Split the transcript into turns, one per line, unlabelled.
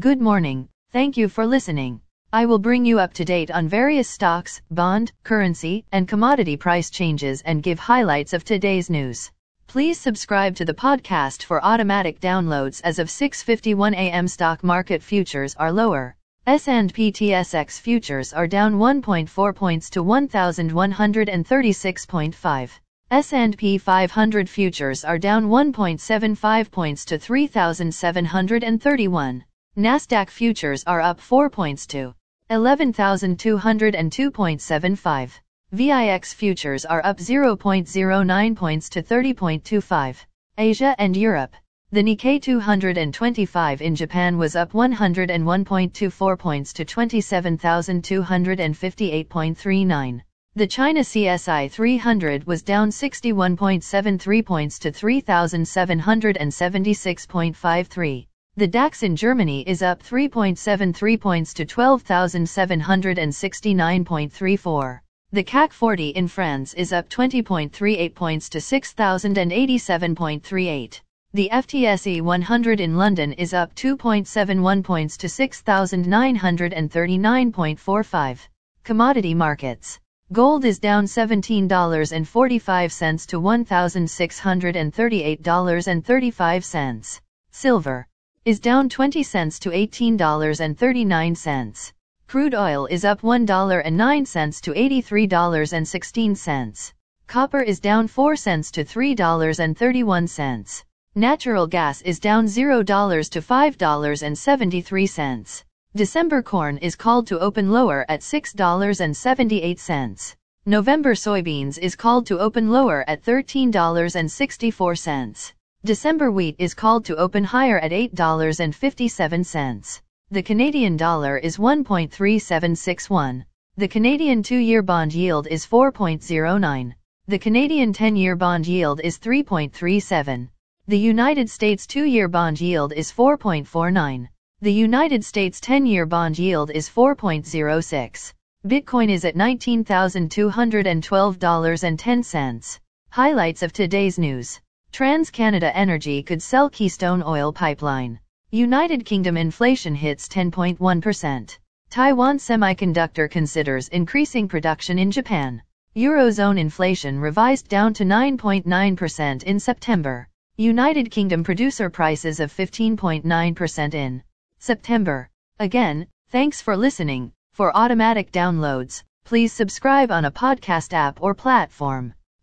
Good morning. Thank you for listening. I will bring you up to date on various stocks, bond, currency, and commodity price changes and give highlights of today's news. Please subscribe to the podcast for automatic downloads as of 6:51 a.m. stock market futures are lower. S&P TSX futures are down 1.4 points to 1136.5. S&P 500 futures are down 1.75 points to 3731. Nasdaq futures are up 4 points to 11,202.75. VIX futures are up 0.09 points to 30.25. Asia and Europe. The Nikkei 225 in Japan was up 101.24 points to 27,258.39. The China CSI 300 was down 61.73 points to 3,776.53. The DAX in Germany is up 3.73 points to 12,769.34. The CAC 40 in France is up 20.38 points to 6,087.38. The FTSE 100 in London is up 2.71 points to 6,939.45. Commodity markets. Gold is down $17.45 to $1,638.35. Silver is down 20 cents to $18.39. Crude oil is up $1.09 to $83.16. Copper is down 4 cents to $3.31. Natural gas is down $0 to $5.73. December corn is called to open lower at $6.78. November soybeans is called to open lower at $13.64. December wheat is called to open higher at $8.57. The Canadian dollar is 1.3761. The Canadian 2-year bond yield is 4.09. The Canadian 10-year bond yield is 3.37. The United States 2-year bond yield is 4.49. The United States 10-year bond yield is 4.06. Bitcoin is at $19,212.10. Highlights of today's news. TransCanada Energy could sell Keystone Oil Pipeline. United Kingdom inflation hits 10.1%. Taiwan Semiconductor considers increasing production in Japan. Eurozone inflation revised down to 9.9% in September. United Kingdom producer prices of 15.9% in September. Again, thanks for listening. For automatic downloads, please subscribe on a podcast app or platform.